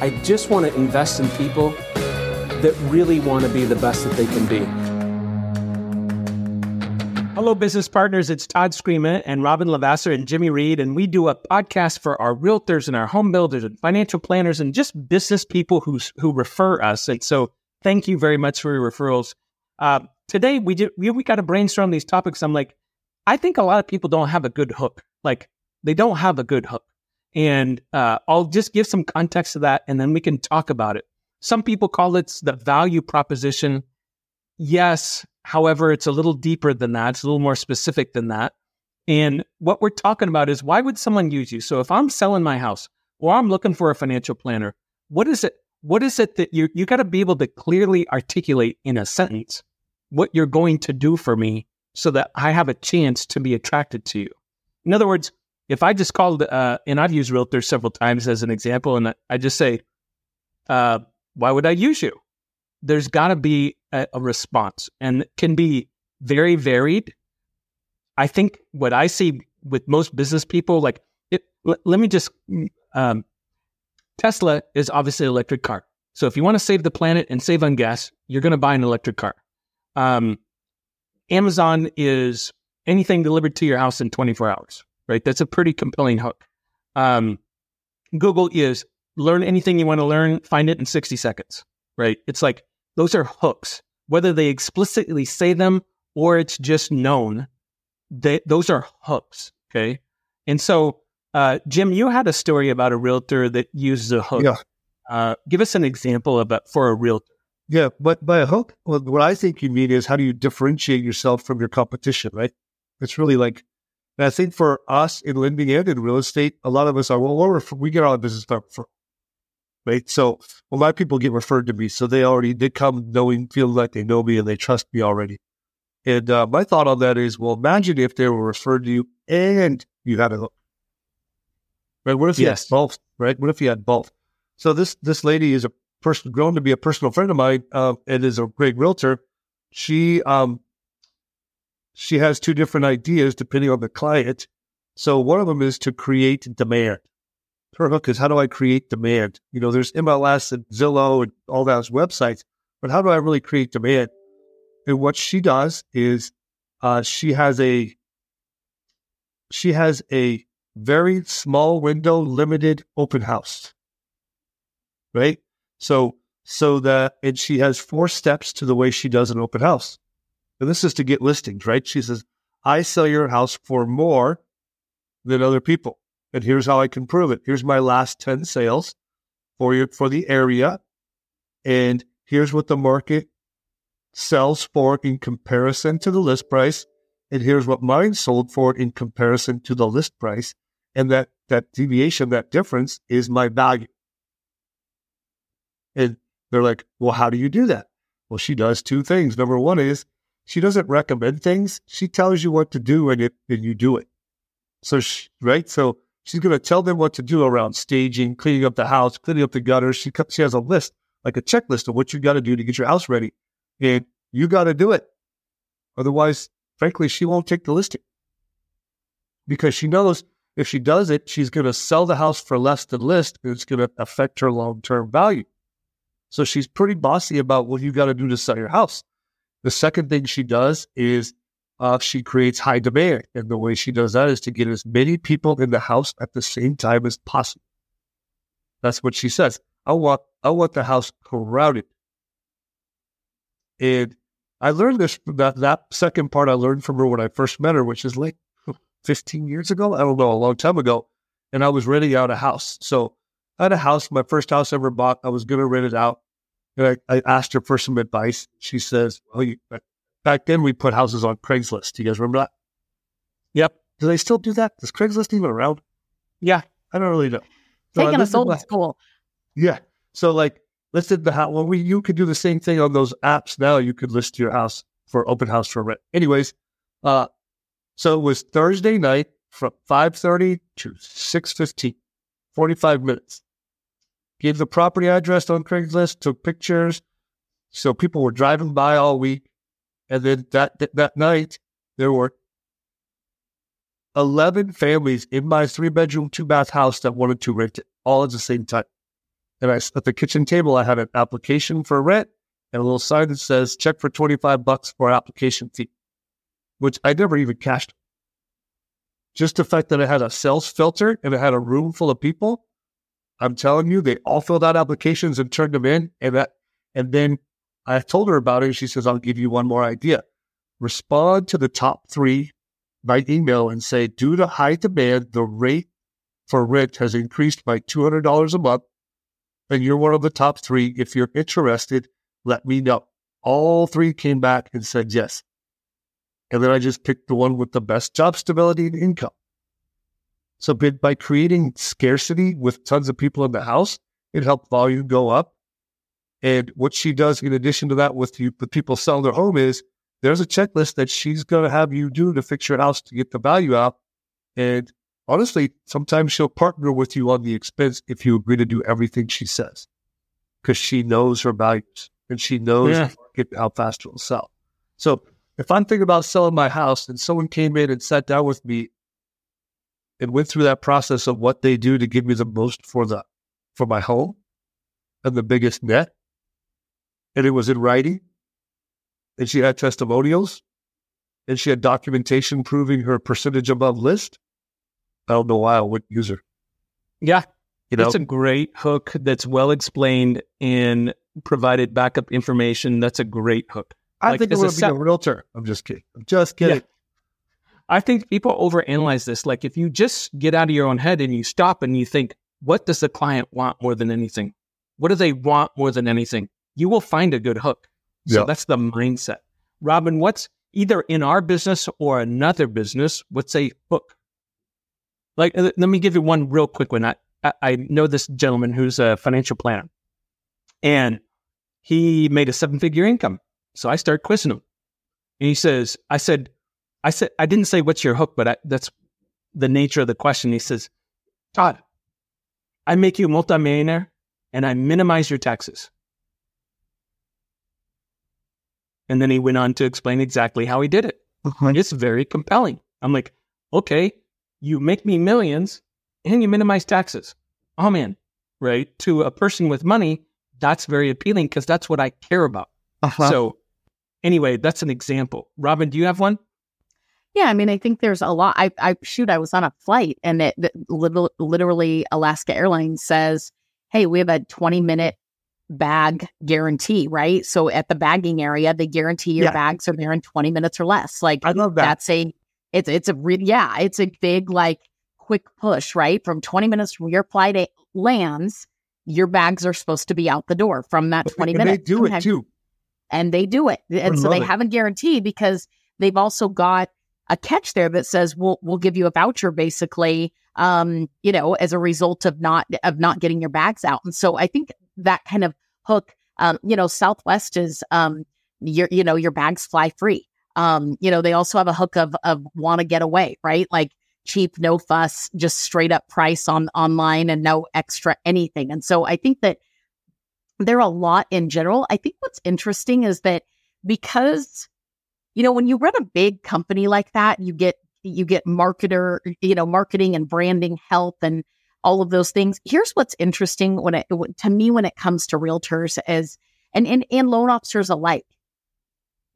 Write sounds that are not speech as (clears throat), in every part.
I just want to invest in people that really want to be the best that they can be. Hello, business partners. It's Todd Screama and Robin Lavasser and Jimmy Reed, and we do a podcast for our realtors and our home builders and financial planners and just business people who who refer us. And so, thank you very much for your referrals. Uh, today, we did we, we got to brainstorm these topics. I'm like, I think a lot of people don't have a good hook. Like, they don't have a good hook, and uh, I'll just give some context to that, and then we can talk about it. Some people call it the value proposition. Yes, However, it's a little deeper than that. It's a little more specific than that. And what we're talking about is why would someone use you? So if I'm selling my house or I'm looking for a financial planner, what is it? What is it that you you got to be able to clearly articulate in a sentence what you're going to do for me so that I have a chance to be attracted to you. In other words, if I just called, uh, and I've used realtors several times as an example, and I just say, uh, "Why would I use you?" there's got to be a, a, response and can be very varied. I think what I see with most business people, like, it, l- let me just, um, Tesla is obviously an electric car. So if you want to save the planet and save on gas, you're going to buy an electric car. Um, Amazon is anything delivered to your house in 24 hours, right? That's a pretty compelling hook. Um, Google is learn anything you want to learn, find it in 60 seconds, right? It's like those are hooks. Whether they explicitly say them or it's just known, they, those are hooks. Okay. And so, uh, Jim, you had a story about a realtor that uses a hook. Yeah. Uh, give us an example of it for a realtor. Yeah, but by a hook, well, what I think you mean is how do you differentiate yourself from your competition, right? It's really like, and I think for us in lending and in real estate, a lot of us are, well, we're, we get our business from right? So a lot of people get referred to me, so they already they come knowing, feeling like they know me and they trust me already. And uh, my thought on that is, well, imagine if they were referred to you and you had a hook, right? What if you yes. had both, right? What if you had both? So this this lady is a person grown to be a personal friend of mine uh, and is a great realtor. She um she has two different ideas depending on the client. So one of them is to create demand her hook is how do I create demand? You know, there's MLS and Zillow and all those websites, but how do I really create demand? And what she does is uh, she has a she has a very small window, limited open house, right? So so that and she has four steps to the way she does an open house. And this is to get listings, right? She says, I sell your house for more than other people. And here's how I can prove it. Here's my last 10 sales for your, for the area. And here's what the market sells for in comparison to the list price. And here's what mine sold for in comparison to the list price. And that, that deviation, that difference is my value. And they're like, well, how do you do that? Well, she does two things. Number one is she doesn't recommend things. She tells you what to do and, it, and you do it. So, she, right? So She's going to tell them what to do around staging, cleaning up the house, cleaning up the gutters. She, she has a list, like a checklist of what you got to do to get your house ready. And you got to do it. Otherwise, frankly, she won't take the listing because she knows if she does it, she's going to sell the house for less than list and it's going to affect her long term value. So she's pretty bossy about what you got to do to sell your house. The second thing she does is uh, she creates high demand. And the way she does that is to get as many people in the house at the same time as possible. That's what she says. I want, I want the house crowded. And I learned this, that, that second part I learned from her when I first met her, which is like 15 years ago. I don't know, a long time ago. And I was renting out a house. So I had a house, my first house I ever bought. I was going to rent it out. And I, I, asked her for some advice. She says, "Oh, you, back then we put houses on Craigslist. Do you guys remember that? Yep. Do they still do that? Is Craigslist even around? Yeah. I don't really know. So Taking us old school. Yeah. So like listed the house. Well, we, you could do the same thing on those apps now. You could list your house for open house for rent. Anyways, uh, so it was Thursday night from 5.30 to 6.15, 45 minutes. Gave the property address on Craigslist, took pictures. So people were driving by all week. And then that, that, that night, there were 11 families in my three bedroom, two bath house that wanted to rent it all at the same time. And I, at the kitchen table, I had an application for rent and a little sign that says, check for 25 bucks for application fee, which I never even cashed. Just the fact that it had a sales filter and it had a room full of people. I'm telling you, they all filled out applications and turned them in. And that, and then I told her about it. She says, I'll give you one more idea. Respond to the top three by email and say, due to high demand, the rate for rent has increased by $200 a month. And you're one of the top three. If you're interested, let me know. All three came back and said yes. And then I just picked the one with the best job stability and income. So by creating scarcity with tons of people in the house, it helped volume go up. And what she does in addition to that with you, the people selling their home is there's a checklist that she's going to have you do to fix your house to get the value out. And honestly, sometimes she'll partner with you on the expense if you agree to do everything she says because she knows her values and she knows yeah. how fast it will sell. So if I'm thinking about selling my house and someone came in and sat down with me and went through that process of what they do to give me the most for the for my home and the biggest net, and it was in writing, and she had testimonials, and she had documentation proving her percentage above list, I don't know why I wouldn't use her. Yeah. You know? It's a great hook that's well explained and provided backup information. That's a great hook. I like, think it would be a realtor. I'm just kidding. I'm just kidding. Yeah. I think people overanalyze this. Like if you just get out of your own head and you stop and you think, what does the client want more than anything? What do they want more than anything? You will find a good hook. So yeah. that's the mindset. Robin, what's either in our business or another business, what's a hook? Like, uh, let me give you one real quick one. I, I know this gentleman who's a financial planner and he made a seven figure income. So I started quizzing him. And he says, I said, I said, I didn't say what's your hook, but I, that's the nature of the question. He says, Todd, I make you multimillionaire and I minimize your taxes. And then he went on to explain exactly how he did it. Uh-huh. It's very compelling. I'm like, okay, you make me millions and you minimize taxes. Oh man, right? To a person with money, that's very appealing because that's what I care about. Uh-huh. So, anyway, that's an example. Robin, do you have one? Yeah, I mean, I think there's a lot. I, I shoot, I was on a flight and it, it literally Alaska Airlines says, hey, we have a 20 minute bag guarantee, right? So at the bagging area, they guarantee your yeah. bags are there in 20 minutes or less. Like I love that. That's a it's it's a real yeah, it's a big like quick push, right? From 20 minutes from your flight lands, your bags are supposed to be out the door from that 20 and minutes. They do it too. And they do it. And so they it. have a guarantee because they've also got a catch there that says we'll we'll give you a voucher basically um you know as a result of not of not getting your bags out. And so I think that kind of hook um you know Southwest is um your you know your bags fly free um, you know, they also have a hook of of want to get away, right? Like cheap, no fuss, just straight up price on online and no extra anything. And so I think that there are a lot in general. I think what's interesting is that because you know, when you run a big company like that, you get you get marketer, you know, marketing and branding help and all of those things. Here's what's interesting when it to me when it comes to realtors is and and, and loan officers alike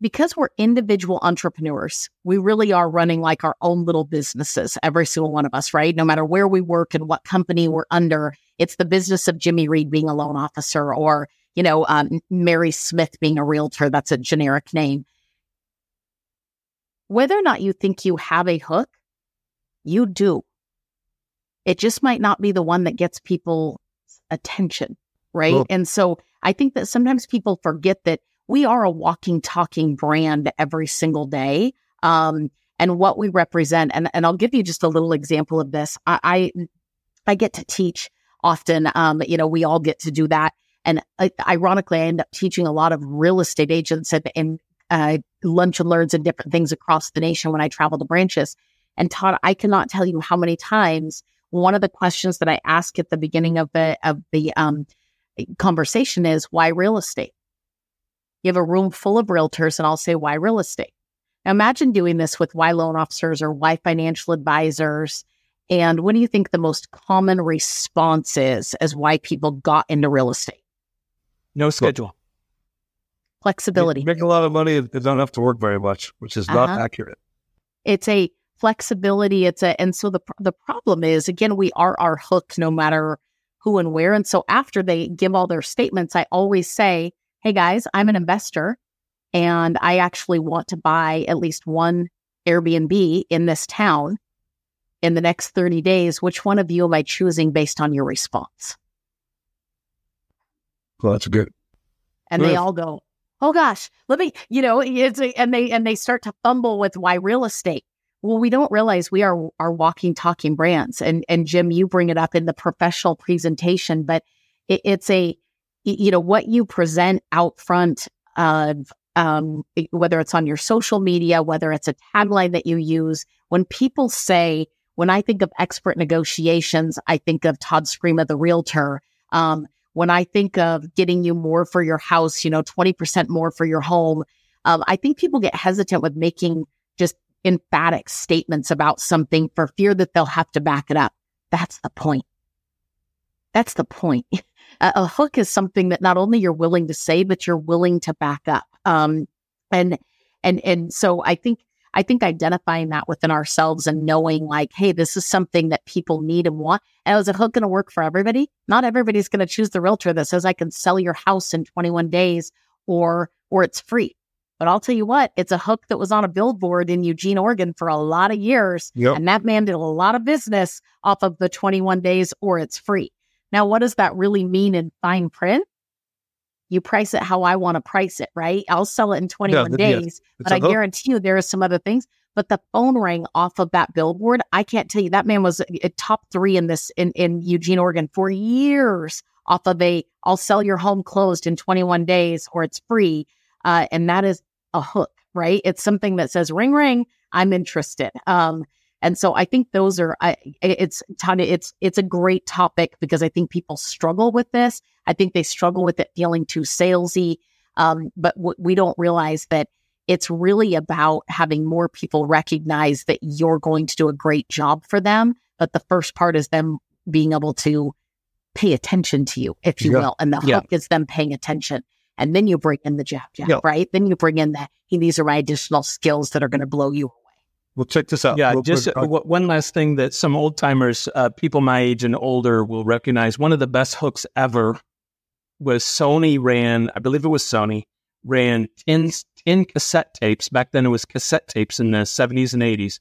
because we're individual entrepreneurs, we really are running like our own little businesses, every single one of us, right? No matter where we work and what company we're under, it's the business of Jimmy Reed being a loan officer or, you know, um, Mary Smith being a realtor. That's a generic name. Whether or not you think you have a hook, you do. It just might not be the one that gets people's attention, right? Cool. And so I think that sometimes people forget that we are a walking, talking brand every single day. Um, and what we represent. And, and I'll give you just a little example of this. I, I, I get to teach often. Um, you know, we all get to do that. And uh, ironically, I end up teaching a lot of real estate agents and, and uh, lunch and learns and different things across the nation when I travel to branches. And Todd, I cannot tell you how many times one of the questions that I ask at the beginning of the of the um, conversation is why real estate. You have a room full of realtors, and I'll say, why real estate? Now, imagine doing this with why loan officers or why financial advisors. And what do you think the most common response is as why people got into real estate? No schedule. Flexibility. You make a lot of money and don't have to work very much, which is not Uh-huh. accurate. It's a flexibility. It's a, and so the, the problem is, again, we are our hook no matter who and where. And so after they give all their statements, I always say, Hey guys, I'm an investor and I actually want to buy at least one Airbnb in this town in the next 30 days. Which one of you am I choosing based on your response? Well, that's good. and they all go, "Oh gosh, let me," you know, it's a, and they and they start to fumble with why real estate. Well, we don't realize we are are walking, talking brands, and and Jim, you bring it up in the professional presentation, but it, it's a you know, what you present out front of. Um, whether it's on your social media, whether it's a tagline that you use, when people say, when I think of expert negotiations, I think of Todd Screama, the realtor. Um, when I think of getting you more for your house, you know, 20% more for your home, um, I think people get hesitant with making just emphatic statements about something for fear that they'll have to back it up. That's the point. That's the point. (laughs) a, a hook is something that not only you're willing to say, but you're willing to back up. Um, and, and, and so I think, I think identifying that within ourselves and knowing like, hey, this is something that people need and want. And is a hook going to work for everybody? Not everybody's going to choose the realtor that says I can sell your house in 21 days or or it's free. But I'll tell you what, it's a hook that was on a billboard in Eugene, Oregon for a lot of years. Yep. And that man did a lot of business off of the 21 days or it's free. Now, what does that really mean in fine print? You price it how I want to price it, right? I'll sell it in 21 yeah, days, It's but I guarantee you there are some other things. But the phone rang off of that billboard. I can't tell you that man was a, a top three in this in, in Eugene, Oregon for years off of a I'll sell your home closed in 21 days or it's free. Uh, and that is a hook, right? It's something that says ring ring, I'm interested. Um, and so I think those are I, it's Tanya, it's it's a great topic because I think people struggle with this. I think they struggle with it feeling too salesy. Um, but w- we don't realize that it's really about having more people recognize that you're going to do a great job for them. But the first part is them being able to pay attention to you, if you Yeah. will. And the Yeah. hook is them paying attention. And then you bring in the jab jab, Yeah. right? Then you bring in the, hey, these are my additional skills that are going to blow you away. Well, check this out. Yeah, real just quick. uh, w- one last thing that some old timers, uh, people my age and older, will recognize. One of the best hooks ever was Sony ran, I believe it was Sony, ran 10, 10 cassette tapes. Back then it was cassette tapes in the 70s and 80s.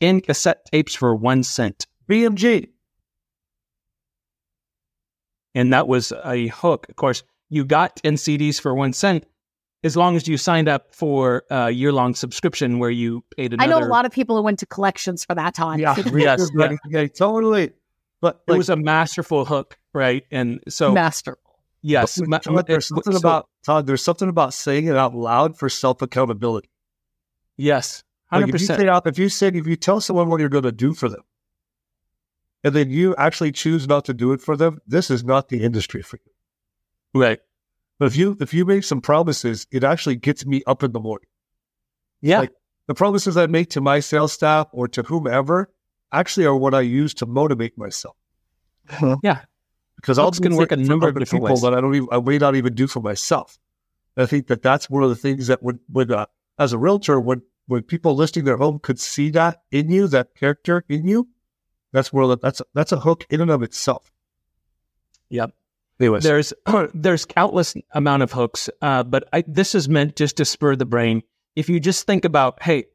10 cassette tapes for one cent. BMG. And that was a hook. Of course, you got 10 CDs for one cent as long as you signed up for a year long subscription where you paid another. I know a lot of people who went to collections for that time. Yeah, (laughs) Yes, buddy. yeah, totally. But It was a masterful hook, right? And so, Master. Yes. but ma- Todd, there's eh, something so- about Todd. There's something about saying it out loud for self accountability. Yes, Like hundred if you percent. say out, if you say if you tell someone what you're going to do for them, and then you actually choose not to do it for them, this is not the industry for you. Right. But if you if you make some promises, it actually gets me up in the morning. Yeah. Like, The promises I make to my sales staff or to whomever actually are what I use to motivate myself. Uh-huh. Yeah. Because I'll can work a number of different people ways. that I don't even I may not even do for myself. I think that that's one of the things that would would uh, as a realtor when when people listing their home could see that in you, that character in you, that's where that's that's a hook in and of itself. Yep. Anyways, There's (clears throat) there's countless amount of hooks, uh, but I, this is meant just to spur the brain. If you just think about, hey,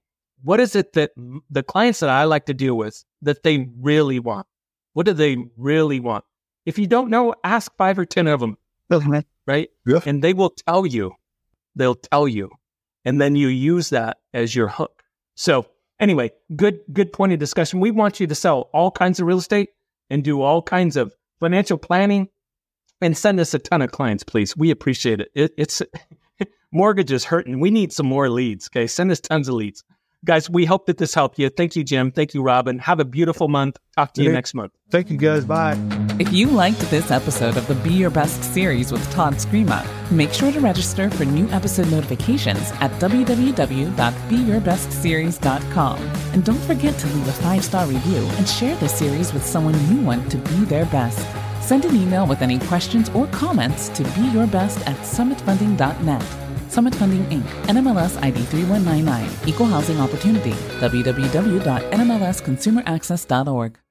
what is it that the clients that I like to deal with that they really want? What do they really want? If you don't know, ask five or ten of them, right? Yeah. And they will tell you. They'll tell you, and then you use that as your hook. So anyway, good good point of discussion. We want you to sell all kinds of real estate and do all kinds of financial planning and send us a ton of clients, please. We appreciate it. it it's (laughs) mortgage is hurting. We need some more leads. Okay. Send us tons of leads. Guys, we hope that this helped you. Thank you, Jim. Thank you, Robin. Have a beautiful month. Talk to you next month. thank you guys. Bye. If you liked this episode of the Be Your Best series with Todd Screama, make sure to register for new episode notifications at www.beyourbestseries.com. And don't forget to leave a five star review and share this series with someone you want to be their best. Send an email with any questions or comments to beyourbest at summitfunding.net. Summit Funding Inc., NMLS ID 3199, Equal Housing Opportunity, www.nmlsconsumeraccess.org.